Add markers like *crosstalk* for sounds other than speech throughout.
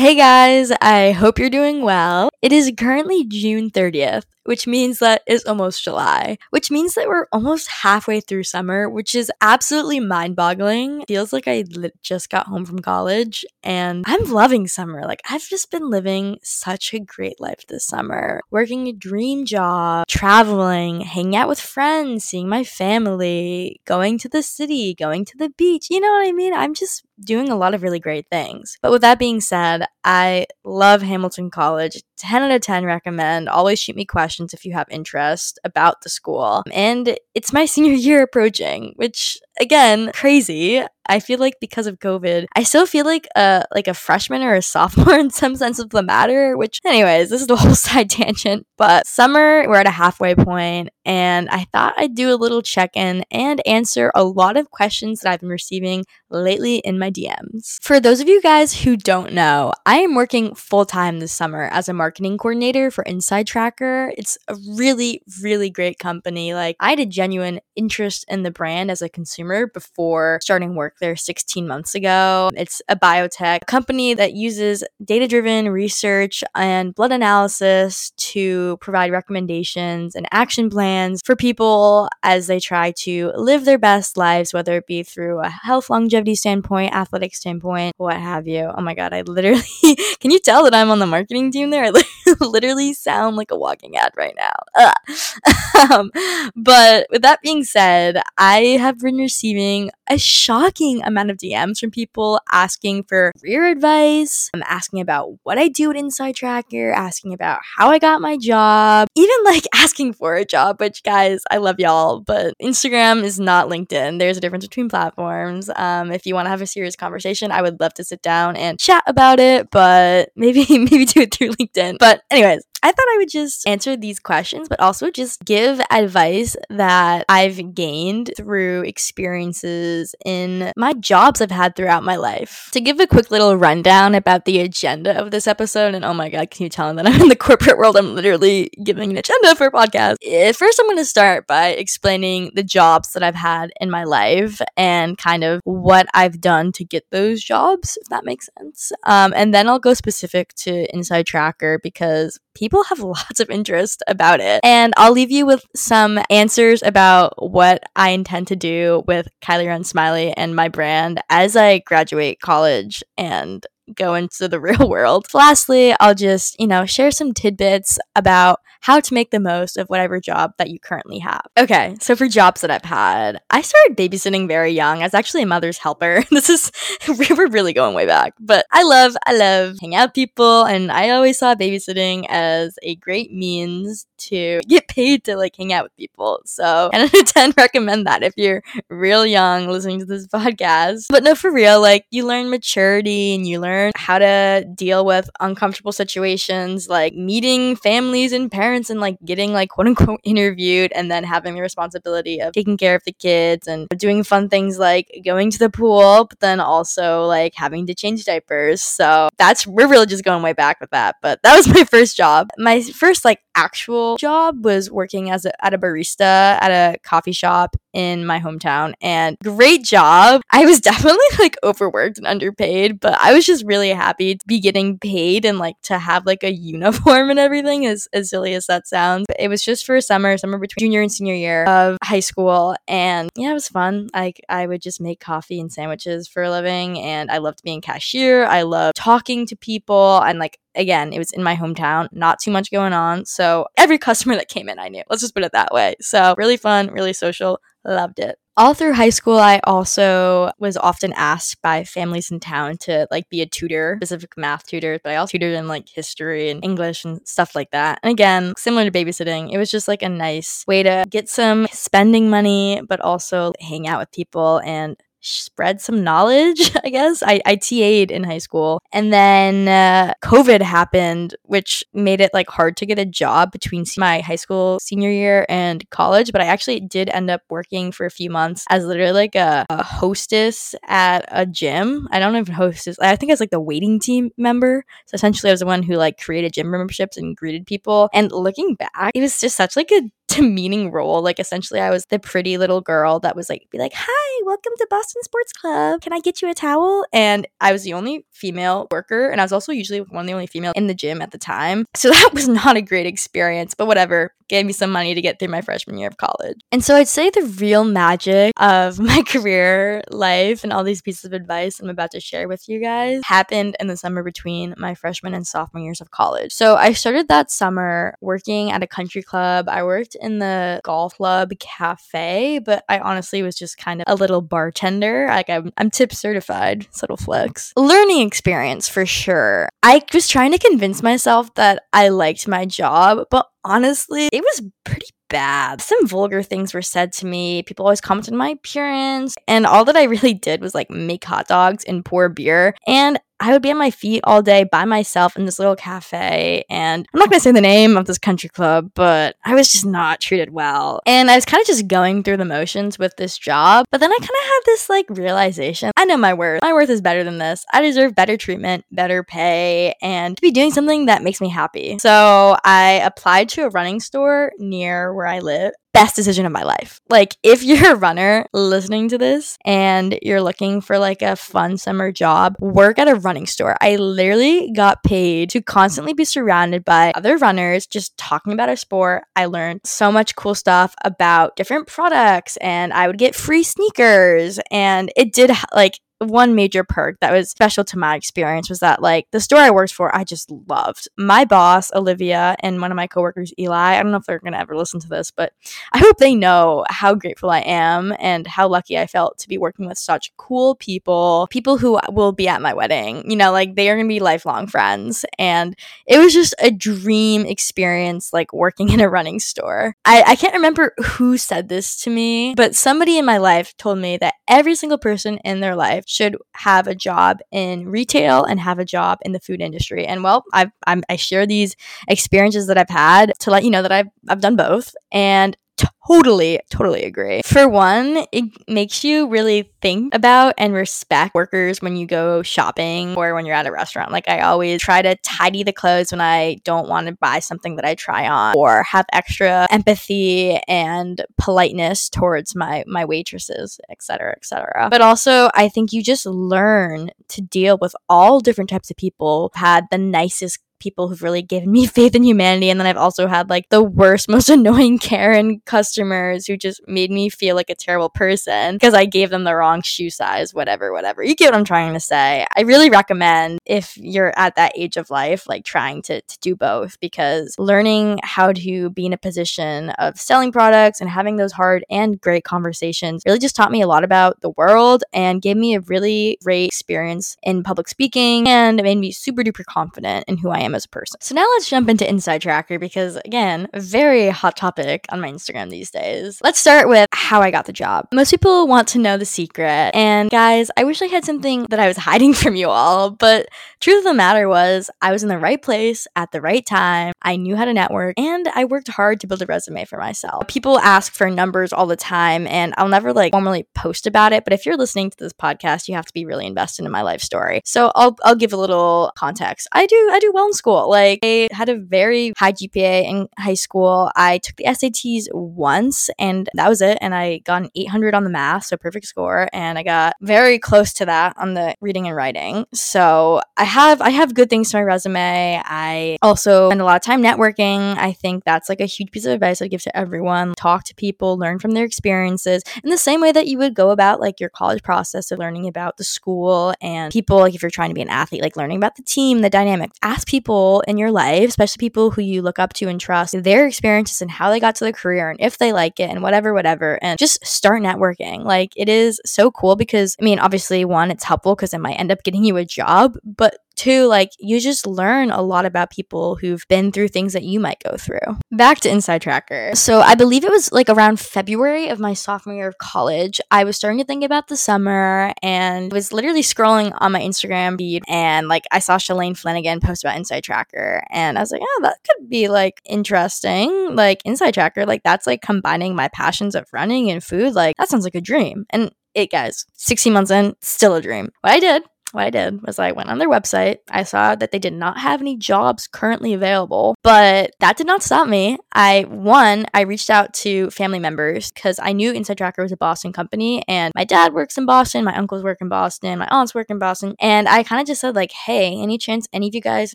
Hey guys, I hope you're doing well. It is currently June 30th, which means that it's almost July, which means that we're almost halfway through summer, which is absolutely mind boggling. Feels like I li- just got home from college and I'm loving summer. Like, I've just been living such a great life this summer, working a dream job, traveling, hanging out with friends, seeing my family, going to the city, going to the beach. You know what I mean? I'm just doing a lot of really great things. But with that being said, I love Hamilton College. 10 out of 10 recommend. Always shoot me questions if you have interest about the school. And it's my senior year approaching, which again, crazy. I feel like because of COVID, I still feel like a like a freshman or a sophomore *laughs* in some sense of the matter. Which, anyways, this is the whole *laughs* side tangent. But summer, we're at a halfway point, and I thought I'd do a little check in and answer a lot of questions that I've been receiving lately in my DMs. For those of you guys who don't know, I am working full time this summer as a marketing coordinator for InsideTracker. It's a really, really great company. Like, I had a genuine interest in the brand as a consumer before starting work there 16 months ago. It's a biotech company that uses data driven research and blood analysis to provide recommendations and action plans for people as they try to live their best lives, whether it be through a health longevity standpoint, athletic standpoint, what have you. Oh my God, I literally, *laughs* can you tell that I'm on the marketing team there? *laughs* I literally sound like a walking ad right now. *laughs* um, but with that being said, I have been receiving a shocking amount of DMs from people asking for career advice. I'm asking about what I do at InsideTracker, asking about how I got my job, even like *laughs* asking for a job, which guys, I love y'all, but Instagram is not LinkedIn. There's a difference between platforms. Um, if you want to have a serious conversation, I would love to sit down and chat about it, but maybe *laughs* maybe do it through LinkedIn. But anyways, I thought I would just answer these questions, but also just give advice that I've gained through experiences in my jobs I've had throughout my life. To give a quick little rundown about the agenda of this episode, and oh my god, can you tell that I'm in the corporate world? I'm literally giving an agenda for a podcast. Eh, first, I'm going to start by explaining the jobs that I've had in my life and kind of what I've done to get those jobs, if that makes sense. Um, and then I'll go specific to InsideTracker because people have *laughs* lots of interest about it. And I'll leave you with some answers about what I intend to do with Kylie Runs Smiley and my brand as I graduate college and go into the *laughs* real world. Lastly, I'll just, you know, share some tidbits about how to make the most of whatever job that you currently have. Okay, so for jobs that I've had, I started babysitting very young. I was actually a mother's helper. *laughs* this is *laughs* we're really going way back, but I love I love hanging out people, and I always saw babysitting as a great means to get paid to like hang out with people. So, and I 10 recommend that if you're real young listening to this podcast. But no, for real, like you learn maturity and you learn how to deal with uncomfortable situations, like meeting families and parents and like getting like quote unquote interviewed and then having the responsibility of taking care of the kids and doing fun things like going to the pool, but then also like having to change diapers. So that's, we're really just going way back with that. But that was my first job. My first like actual job was working as a, at a barista at a coffee shop in my hometown and great job. I was *laughs* definitely like overworked and underpaid, but I was just really happy to be getting paid and like to have like a *laughs* uniform and everything as, as silly as that sounds. It was just for summer, summer between junior and senior year of high school. And yeah, it was fun. Like I would just make coffee and sandwiches for a living and I loved being cashier. I loved talking to people and like again, it was in my hometown, not too much going on. So every *laughs* customer that came in, I knew. Let's just put it that way. So really fun, really social. Loved it. All through high school, I also was often asked by families in town to like be a tutor, specific math tutor, but I also tutored in like history and English and stuff like that. And again, similar to babysitting, it was just like a nice way to get some spending money, but also hang out with people and spread some knowledge, *laughs* I guess. I, I TA'd in high school. And then uh, COVID happened, which made it like hard to get a job between my high school senior year and college. But I actually did end up working for a few months as literally like a, a hostess at a gym. I don't even hostess. I think I was like the waiting team member. So essentially I was the one who like created gym memberships and greeted people. And looking back, it was just such like a demeaning role. Like essentially I was the pretty little girl that was like be like, "Hi, welcome to Boston Boston Sports Club. Can I get you a towel? And I was the only female worker, and I was also usually one of the only female in the gym at the time. So *laughs* that was not a great experience, but whatever. Gave me some money to get through my freshman year of college. And so I'd say the real magic of *laughs* my career life and all these pieces of advice I'm about to share with you guys happened in the summer between my freshman and sophomore years of college. So I started that summer working at a country club. I worked in the golf club cafe, but I honestly was just kind of a little bartender. Like I'm, I'm tip certified, subtle flex. Learning experience for sure. I was trying to convince myself that I liked my job, but honestly, it was pretty bad. Some vulgar things were said to me. People always commented on my appearance. And all that I really did was like make hot dogs and pour beer. And I would be on my feet all day by myself in this little cafe. And I'm not going to say the name of this country club, but I was just not treated well. And I was kind of just going through the motions with this job. But then I kind of had this like realization I know my worth. My worth is better than this. I deserve better treatment, better pay, and to be doing something that makes me happy. So I applied to a running store near where I live best decision of my life. Like, *laughs* if you're a runner listening to this and you're looking for like a fun summer job, work at a running store. I literally got paid to constantly be surrounded by other runners just talking about our sport. I learned so much cool stuff about different products and I would get free sneakers. And it did like one major perk that was special to my experience was that like the store I worked for, I just loved. My boss, Olivia, and one of my coworkers, Eli, I don't know if they're gonna ever listen to this, but I hope they know how grateful I am and how lucky I felt to be working with such cool people, people who will be at my wedding. You know, like they are gonna be lifelong friends. And it was just a dream experience, like working in a running store. I, I can't remember who said this to me, but somebody in my life told me that every single person in their life should have a job in retail and have a job in the food industry. And well, I've, I'm, I share these experiences that I've had to let you know that I've, I've done both. And totally, totally agree. For one, it makes you really think about and respect workers when you go shopping or when you're at a restaurant. Like, I always try to tidy the clothes when I don't want to buy something that I try on or have extra empathy and politeness towards my, my waitresses, etc., etc. But also, I think you just learn to deal with all different types of people, had the nicest people who've really given me *laughs* faith in humanity. And then I've also had like the worst, most *laughs* annoying Karen customers who just made me feel like a terrible person because I gave them the wrong shoe size, whatever, whatever. You get what I'm trying to say. I really recommend if you're at that age of life, like trying to, to do both because learning how to be in a position of selling products and having those hard and great conversations really just taught me a lot about the world and gave me a really great experience in public speaking and it made me super duper confident in who I am am as a person. So now let's jump into InsideTracker because, again, very hot topic on my Instagram these days. Let's start with how I got the job. Most people want to know the secret. And guys, I wish I had something that I was *laughs* hiding from you all, but truth of the matter was I was in the right place at the right time. I knew how to network and I worked hard to build a resume for myself. People ask for numbers all the time and I'll never like formally post about it, but if you're listening to this podcast, you have to be really invested in my life story. So I'll I'll give a little context. I do I do well in school. Like I had a very high GPA in high school. I took the SATs once and that was it. And I got an 800 on the math, so perfect score. And I got very close to that on the reading and writing. So I have I have good things to my resume. I also spend a lot of time networking. I think that's like a huge piece of advice I'd give to everyone. Talk to people, learn from their experiences in the same way that you would go about like your college process of learning about the school and people like if you're trying to be an athlete, like learning about the team, the dynamic. Ask people people in your life, especially people who you look up to and trust, their experiences and how they got to the career and if they like it and whatever, whatever, and just start networking. Like it is so cool because, I mean, obviously, one, it's helpful because it might end up getting you a job, but two, like you just learn a lot about people who've been through things that you might go through. Back to InsideTracker. So I believe it was like around February of my sophomore year of college. I was starting to think about the summer and was literally scrolling on my Instagram feed and like I saw Shalane Flanagan post about InsideTracker and I was like, oh, that could be like interesting. Like InsideTracker, like that's like combining my passions of running and food. Like that sounds like a dream. And it guys 16 months in still a dream what i did what I did was I went on their website. I saw that they did not have any jobs currently available, but that did not stop me. I, one, I reached out to family members because I knew InsideTracker was a Boston company and my dad works in Boston, my uncles work in Boston, my aunts work in Boston. And I kind of just said, like, hey, any chance any of you guys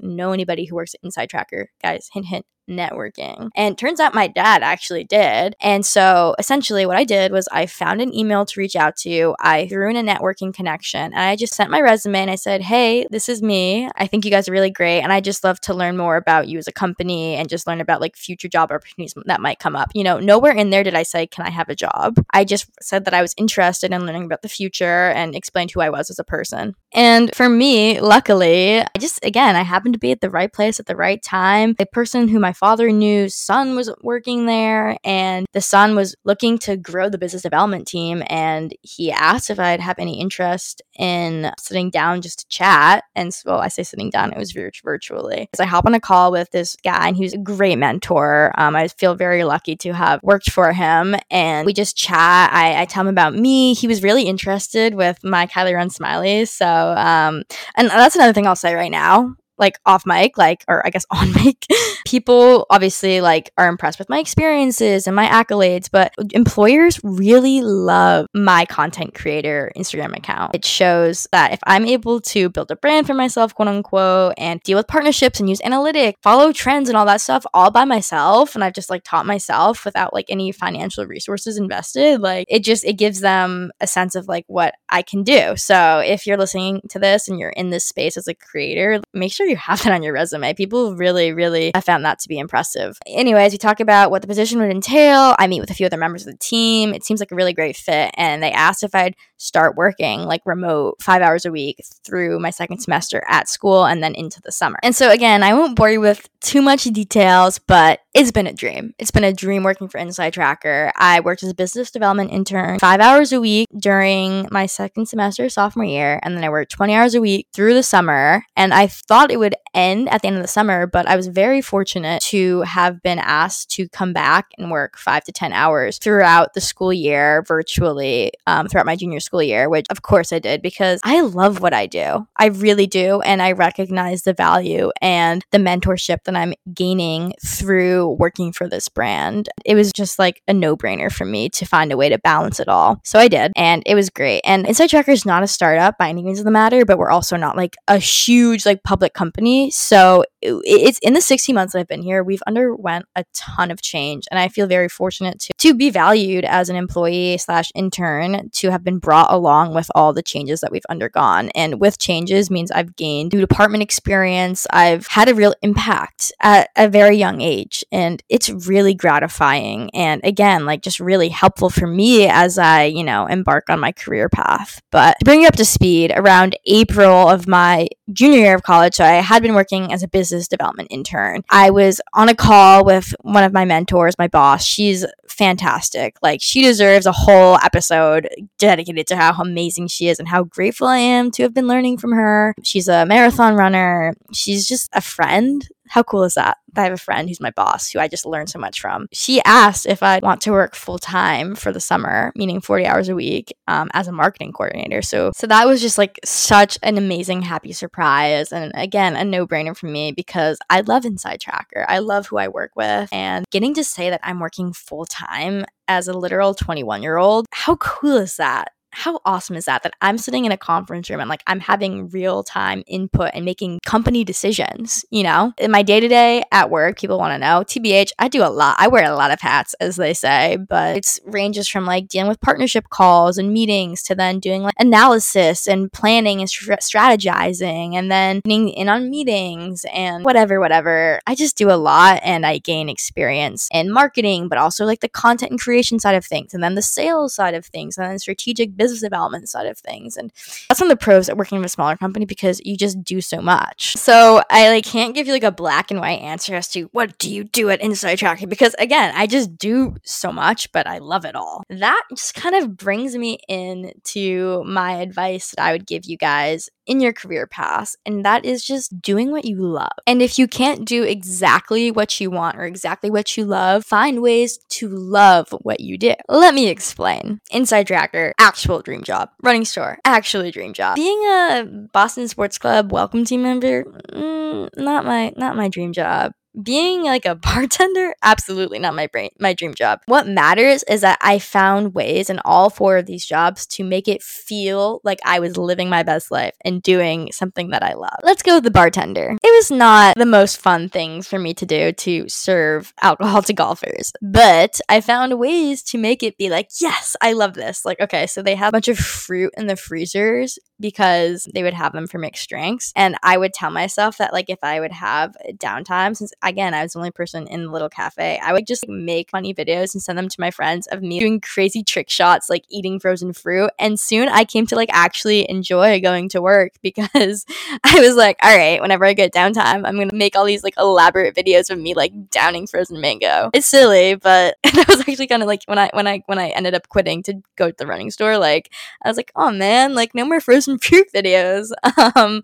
know anybody who works at InsideTracker? Guys, hint, hint, networking. And turns out my dad actually did. And so essentially what I did was I found an email to reach out to. I threw in a networking connection and I just sent my resume and I said, "Hey, this is me. I think you guys are really great and I just love to learn more about you as a company and just learn about like future job opportunities that might come up." You know, nowhere in there did I say, "Can I have a job?" I just said that I was interested in learning about the future and explained who I was as a person. And for me, luckily, I just again, I happened to be at the right place at the right time. The person who my father knew son was working there and the son was looking to grow the business development team and he asked if I'd have any interest in sitting down just to chat. And so well, I say sitting down it was virtually. So I hop on a call with this guy and he was a great mentor. Um, I feel very lucky to have worked for him and we just chat. I, I tell him about me. He was really interested with my Kylie Run Smileys so um, and that's another thing I'll say right now like off mic, like, or I guess *laughs* on mic, people obviously like are impressed with my experiences and my accolades, but employers really love my content creator Instagram account. It shows that if I'm able to build a brand for myself, quote unquote, and deal with partnerships and use analytics, follow trends and all that stuff all by myself, and I've just like taught myself without like any financial resources invested, like it just it gives them a sense of like what I can do. So if you're listening to this and you're in this space as a creator, make sure sure you have that on your resume. People really, really have found that to be impressive. Anyways, we talk about what the position would entail. I meet with a few other members of the team. It seems like a really great fit. And they asked if I'd start working like remote five hours a week through my second semester at school and then into the summer. And so, again, I won't bore you with too much details, but it's been a dream. It's been a dream working for InsideTracker. I worked as a business development intern five hours a week during my second semester sophomore year, and then I worked 20 hours a week through the summer. And I thought it would end at the end of the summer, but I was very fortunate to have been asked to come back and work five to 10 hours throughout the school year virtually um, throughout my junior school year, which of course I did because I love what I do. I really do. And I recognize the value and the mentorship that I'm gaining through working for this brand. It was just like a no brainer for me to find a way to balance it all. So I did, and it was great. And InsideTracker is not a startup by any means of the matter, but we're also not like a huge like public company. So it's in the 16 months that I've been here, we've underwent a ton of change, and I feel very fortunate to to be valued as an employee slash intern to have been brought along with all the changes that we've undergone. And with changes means I've gained new department experience. I've had a real impact at a very young age, and it's really gratifying. And again, like just really helpful for me as I, you know, embark on my career path. But to bring you up to speed, around April of my junior year of college, so I had been working as a business development intern. I was on a call with one of my mentors, my boss. She's fantastic. Like, she deserves a whole episode dedicated to how amazing she is and how grateful I am to have been learning from her. She's a marathon runner. She's just a friend how cool is that? I have a friend who's my boss who I just learned so much from. She asked if I want to work full time for the summer, meaning 40 hours a week, um, as a marketing coordinator. So, so that was just like such an amazing, happy surprise. And again, a no brainer for me because I love InsideTracker. I love who I work with. And getting to say that I'm working full time as a literal 21 year old, how cool is that? How awesome is that that i'm sitting in a conference room and like i'm having real time input and making company decisions you know? In my day to day at work people want to know tbh i do a lot. I wear a lot of hats as they say but it ranges from like dealing with partnership calls and meetings to then doing like analysis and planning and strategizing and then getting in on meetings and whatever whatever. I just do a lot and i gain experience in marketing but also like the content and creation side of things and then the sales side of things and then strategic business business development side of things. And that's one of the pros at working with a smaller company because you just do so much. So I like can't give you like a black and white answer as to what do you do at Inside Tracking because again, I just do so much, but I love it all. That just kind of brings me in to my advice that I would give you guys in your career path, and that is just doing what you love. And if you can't do exactly what you want or exactly what you love, find ways to love what you do. Let me explain. InsideTracker, actual dream job. Running store, actually dream job. Being a Boston Sports Club welcome team member, mm, not my not my dream job being like a *laughs* bartender? Absolutely not my brain my dream job. What matters is that i found ways in all four of these jobs to make it feel like i was living my best life and doing something that i love. Let's go with the bartender. It was not the most fun things for me to do to serve alcohol to golfers but i found ways to make it be like yes i love this. Like okay so they have a bunch of fruit in the freezers because they would have them for mixed drinks and i would tell myself that like if i would have downtime since again, I was the only person in the little cafe. I would just like, make funny videos and send them to my friends of me doing crazy trick shots, like eating frozen fruit. And soon I came to like actually enjoy going to work *laughs* because I was like, all right, whenever I get downtime, I'm gonna make all these like elaborate videos of me like downing frozen mango. It's silly, but *laughs* that was actually kind of like when I when I when I ended up quitting to go to the running store, like I was like, oh man, like no more frozen *laughs* fruit videos. Um,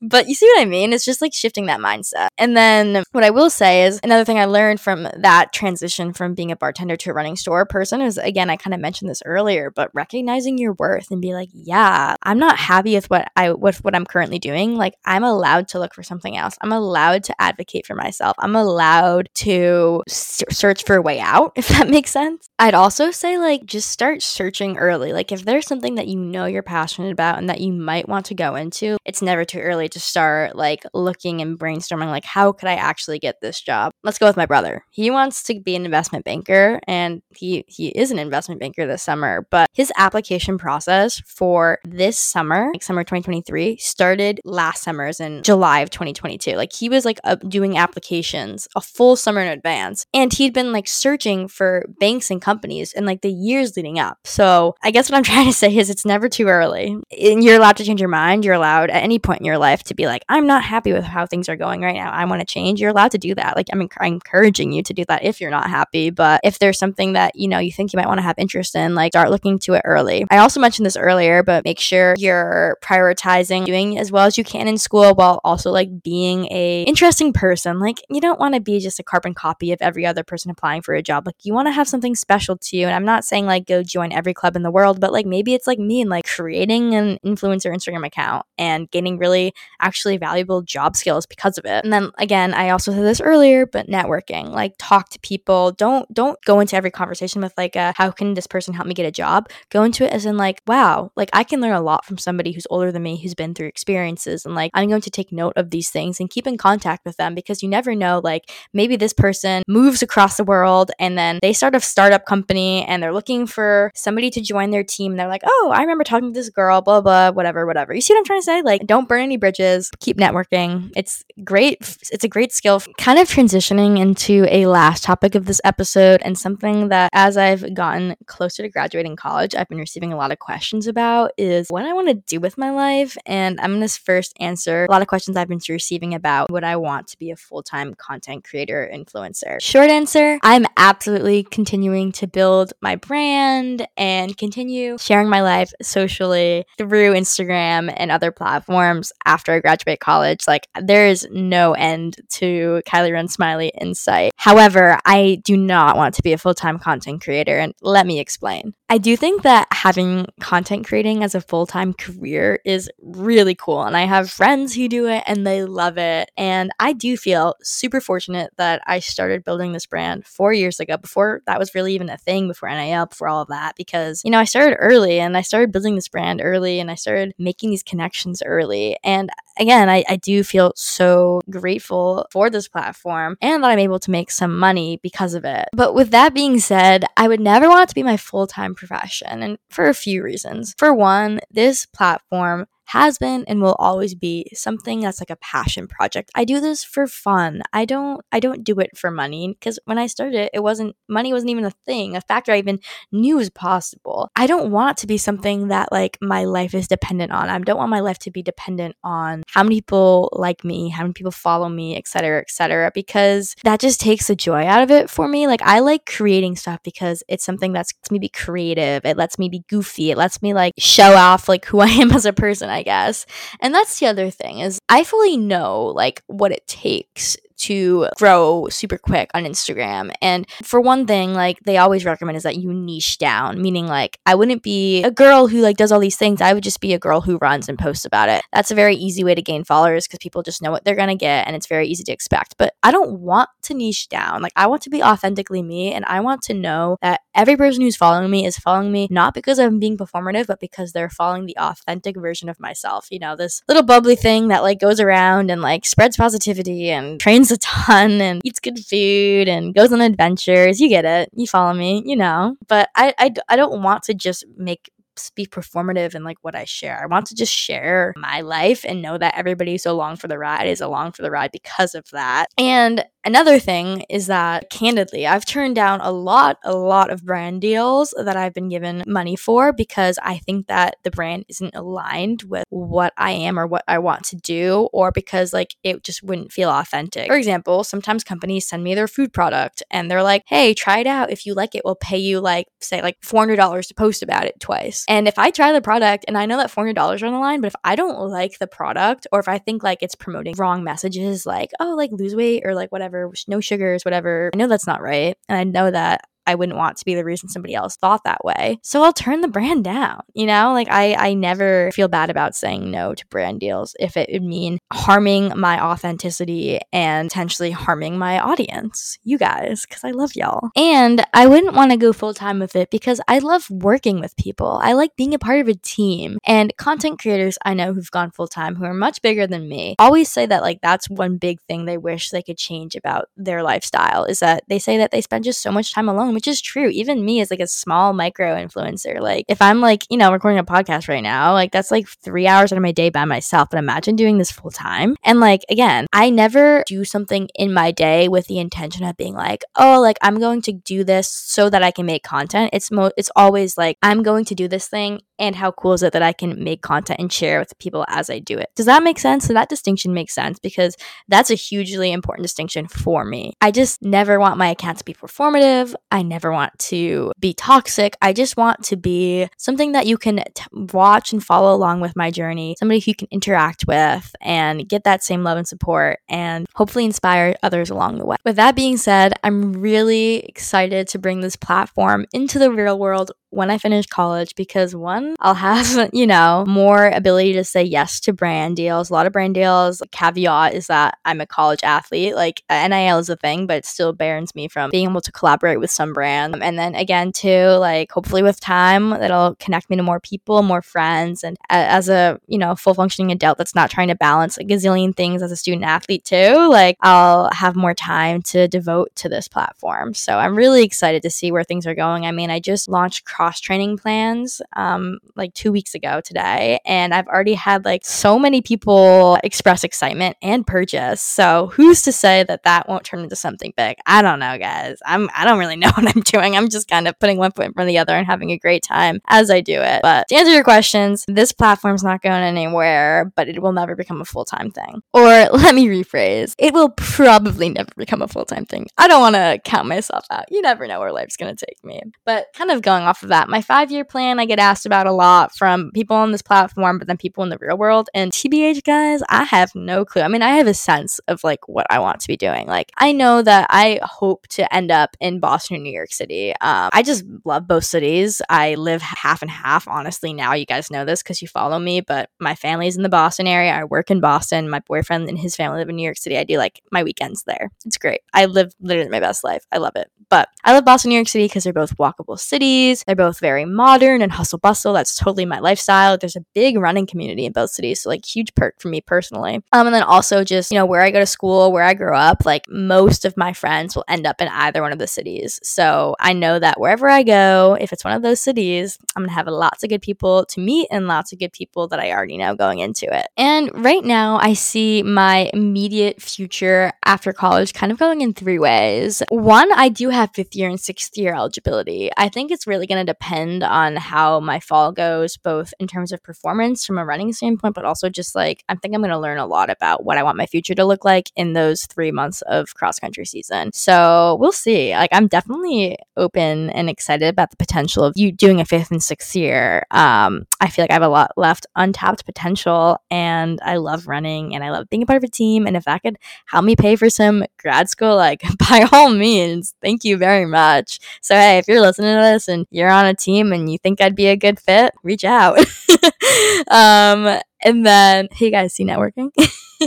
but you see what I mean? It's just like shifting that mindset. And then what I will say is another thing I learned from that transition from being a bartender to a running store person is again, I kind of mentioned this earlier, but recognizing your worth and be like, yeah, I'm not happy with what I with what I'm currently doing. Like I'm allowed to look for something else. I'm allowed to advocate for myself. I'm allowed to search for a way out, *laughs* if that makes sense. I'd also say like just start searching early. Like if there's something that you know you're passionate about and that you might want to go into, it's never too early to start like looking and brainstorming like how could I actually get this job. Let's go with my brother. He wants to be an investment banker and he he is an investment banker this summer, but his application process for this summer, like summer 2023, started last summer in July of 2022. Like he was like doing applications a full summer in advance and he'd been like searching for banks and companies in like the years leading up. So, I guess what I'm *laughs* trying to say is it's never too early. And you're allowed to change your mind. You're allowed at any point in your life to be like, I'm not happy with how things are going right now. I want to change. You're allowed to do that. Like I'm, I'm encouraging you to do that if you're not happy. But if there's something that you know you think you might want to have interest in, like start looking to it early. I also mentioned this earlier, but make sure you're prioritizing doing as well as you can in school while also like being a interesting person. Like you don't want to be just a carbon copy of every other person applying for a job. Like you want to have something special to you. And I'm not saying like go join every club in the world, but like maybe it's like me and like creating an influencer Instagram account and gaining really actually valuable job skills because of it. And then again, I also said this earlier, but networking, like talk to people. Don't don't go into every conversation with like a, how can this person help me get a job? Go into it as in like, wow, like I can learn a lot from somebody who's older than me who's been through experiences and like I'm going to take note of these things and keep in contact with them because you never know like maybe this person moves across the world and then they start a startup company and they're looking for somebody to join their team. They're like, "Oh, I remember talking to this girl, blah blah, whatever, whatever." You see what I'm trying to say? Like, don't burn any bridges. Keep networking. It's great. It's a great skill. Kind of transitioning into a last topic of this episode and something that as I've gotten closer to graduating college, I've been receiving a lot of questions about is what I want to do with my life. And I'm going to first answer a lot of questions I've been receiving about what I want to be a full-time content creator influencer. Short answer, I'm absolutely continuing to build my brand and continue sharing my life socially through Instagram and other platforms after I graduate college. Like there is no end to Kylie Runs Smiley in sight. However, I do not want to be a full time content creator, and let me explain. I do think that having content creating as a full time career is really cool. And I have friends who do it and they love it. And I do feel super fortunate that I started building this brand four years ago, before that was really even a thing, before NIL, before all of that. Because, you know, I started early and I started building this brand early and I started making these connections early. And again, I, I do feel so grateful for this platform and that I'm able to make some money because of it. But with that being said, I would never want it to be my full time profession, and for a few reasons. For one, this platform has been and will always be something that's like a passion project. I do this for fun. I don't I don't do it for money because when I started it, it wasn't money wasn't even a thing, a factor I even knew was possible. I don't want to be something that like my life is dependent on. I don't want my life to be dependent on how many people like me, how many people follow me, etc., etc. because that just takes the joy out of it for me. Like I like creating stuff because it's something that's lets me be creative. It lets me be goofy. It lets me like show off like who *laughs* I am as a person. I guess. And that's the other thing is I fully know like what it takes to grow super quick on Instagram. And for one thing, like they always recommend is that you niche down, meaning like I wouldn't be a girl who like does all these things. I would just be a girl who runs and posts about it. That's a very easy way to gain followers because people just know what they're gonna get and it's very easy to expect. But I don't want to niche down. Like I want to be authentically me and I want to know that every person who's following me is following me not because I'm being performative, but because they're following the authentic version of myself. You know, this little bubbly thing that like goes around and like spreads positivity and trains a ton and eats good food and goes on adventures. You get it. You follow me, you know. But I, I, I don't want to just make be performative in like what I share. I want to just share my life and know that everybody who's along for the ride is along for the ride because of that. And Another thing is that candidly, I've turned down a lot, a lot of brand deals that I've been given money for because I think that the brand isn't aligned with what I am or what I want to do, or because like it just wouldn't feel authentic. For example, sometimes companies send me their food product and they're like, hey, try it out. If you like it, we'll pay you like, say, like $400 to post about it twice. And if I try the product and I know that $400 are on the line, but if I don't like the product or if I think like it's promoting wrong messages, like, oh, like lose weight or like whatever whatever, no sugars, whatever. I know that's not right. And I know that I wouldn't want to be the reason somebody else thought that way. So I'll turn the brand down. You know, like I, I never feel bad about saying no to brand deals if it would mean harming my authenticity and potentially harming my audience, you guys, because I love y'all. And I wouldn't want to go full time with it because I love working with people. I like being a part of a team. And content creators I know who've gone full time who are much bigger than me always say that like that's one big thing they wish they could change about their lifestyle is that they say that they spend just so much time alone which is true. Even me as like a small micro influencer, like if I'm like, you know, recording a podcast right now, like that's like three hours out of my day by myself. But imagine doing this full time. And like, again, I never do something in my day with the intention of being like, oh, like I'm going to do this so that I can make content. It's mo it's always like I'm going to do this thing and how cool is it that I can make content and share with people as I do it. Does that make sense? So that distinction makes sense because that's a hugely important distinction for me. I just never want my account to be performative. I never want to be toxic. I just want to be something that you can t- watch and follow along with my journey, somebody who you can interact with and get that same love and support and hopefully inspire others along the way. With that being said, I'm really excited to bring this platform into the real world when I finish college because one, I'll have, *laughs* you know, more ability to say yes to brand deals. A lot of brand deals. Caveat is that I'm a college athlete. Like uh, NIL is a thing, but it still burns me from being able to collaborate with some brand. And then again, too, like hopefully with time, it'll connect me to more people, more friends. And as a, you know, full functioning adult that's not trying to balance a gazillion things as a student athlete too, like I'll have more time to devote to this platform. So I'm really excited to see where things are going. I mean, I just launched training plans um, like two weeks ago today, and I've already had like so many people express excitement and purchase. So who's to say that that won't turn into something big? I don't know, guys. I'm I don't really *laughs* know what I'm doing. I'm just kind of putting one foot in front of the other and having a great time as I do it. But to answer your questions, this platform's not going anywhere, but it will never become a full time thing. Or *laughs* let me rephrase, it will probably never become a full time thing. I don't want to count myself out. You never know where life's going to take me. But kind of going off of that. My five year plan, I get asked about a lot from people on this platform, but then people in the real world. And TBH, guys, I have no clue. I mean, I have a sense of like what I want to be doing. Like, I know that I hope to end up in Boston or New York City. Um, I just love both cities. I live half and half, honestly. Now you guys know this because you follow me, but my family's in the Boston area. I work in Boston. My boyfriend and his family live in New York City. I do like my weekends there. It's great. I live literally my best life. I love it. But I love Boston, New York City because they're both walkable cities. They're both very modern and hustle bustle. That's totally my lifestyle. There's a big running community in both cities. So, like, huge perk for me personally. Um, and then also just, you know, where I go to school, where I grew up, like, most of my friends will end up in either one of the cities. So, I know that wherever I go, if it's one of those cities, I'm to have lots of good people to meet and lots of good people that I already know going into it. And right now, I see my immediate future after college kind of going in three ways. One, I do have fifth year and sixth year eligibility. I think it's really to depend on how my fall goes, both in terms of performance from a running standpoint, but also just like I think I'm going to learn a lot about what I want my future to look like in those three months of cross country season. So we'll see. Like, I'm definitely open and excited about the potential of you doing a fifth and sixth year. Um, I feel like I have a lot left untapped potential, and I love running and I love being a part of a team. And if that could help me pay for some grad school, like, *laughs* by all means, thank you very much. So, hey, if you're listening to this and you're on a team and you think I'd be a good fit, reach out. *laughs* um, and then, hey guys, see networking?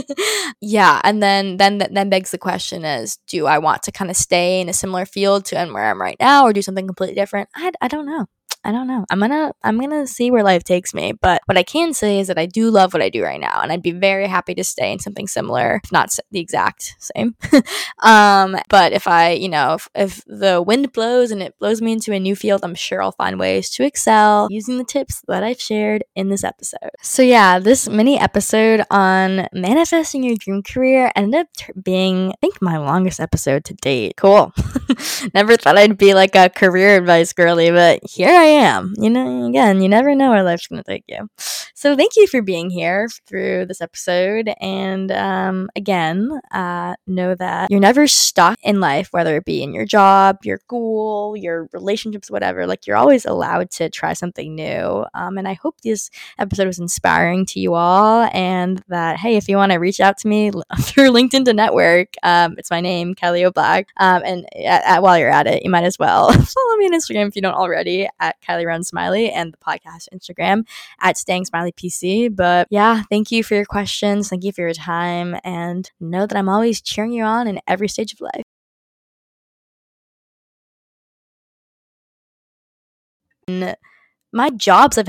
*laughs* yeah, and then then then begs the question is, do I want to kind of stay in a similar field to where I'm right now, or do something completely different? I I don't know. I don't know. I'm gonna I'm gonna see where life takes me. But what I can say is that I do love what I do right now, and I'd be very happy to stay in something similar, if not the exact same. *laughs* um, but if I, you know, if, if the wind blows and it blows me into a new field, I'm sure I'll find ways to excel using the tips that I've shared in this episode. So yeah, this mini episode on manifesting your dream career ended up t- being, I think, my longest episode to date. Cool. *laughs* Never thought I'd be like a career advice girly, but here I am. You know, again, you never know where life's going to take you. So thank you for being here through this episode. And um, again, uh, know that you're never stuck in life, whether it be in your job, your school, your relationships, whatever. Like you're always allowed to try something new. Um, and I hope this episode was inspiring to you all. And that, hey, if you want to reach out to me *laughs* through LinkedIn to network, um, it's my name, Kylie O'Black. Um, and at, at, while you're at it, you might as well *laughs* follow me on Instagram if you don't already at Kylie Runs Smiley and the podcast Instagram at Staying Smiley PC. But yeah, thank you for your questions. Thank you for your time. And know that I'm always cheering you on in every stage of life. My jobs have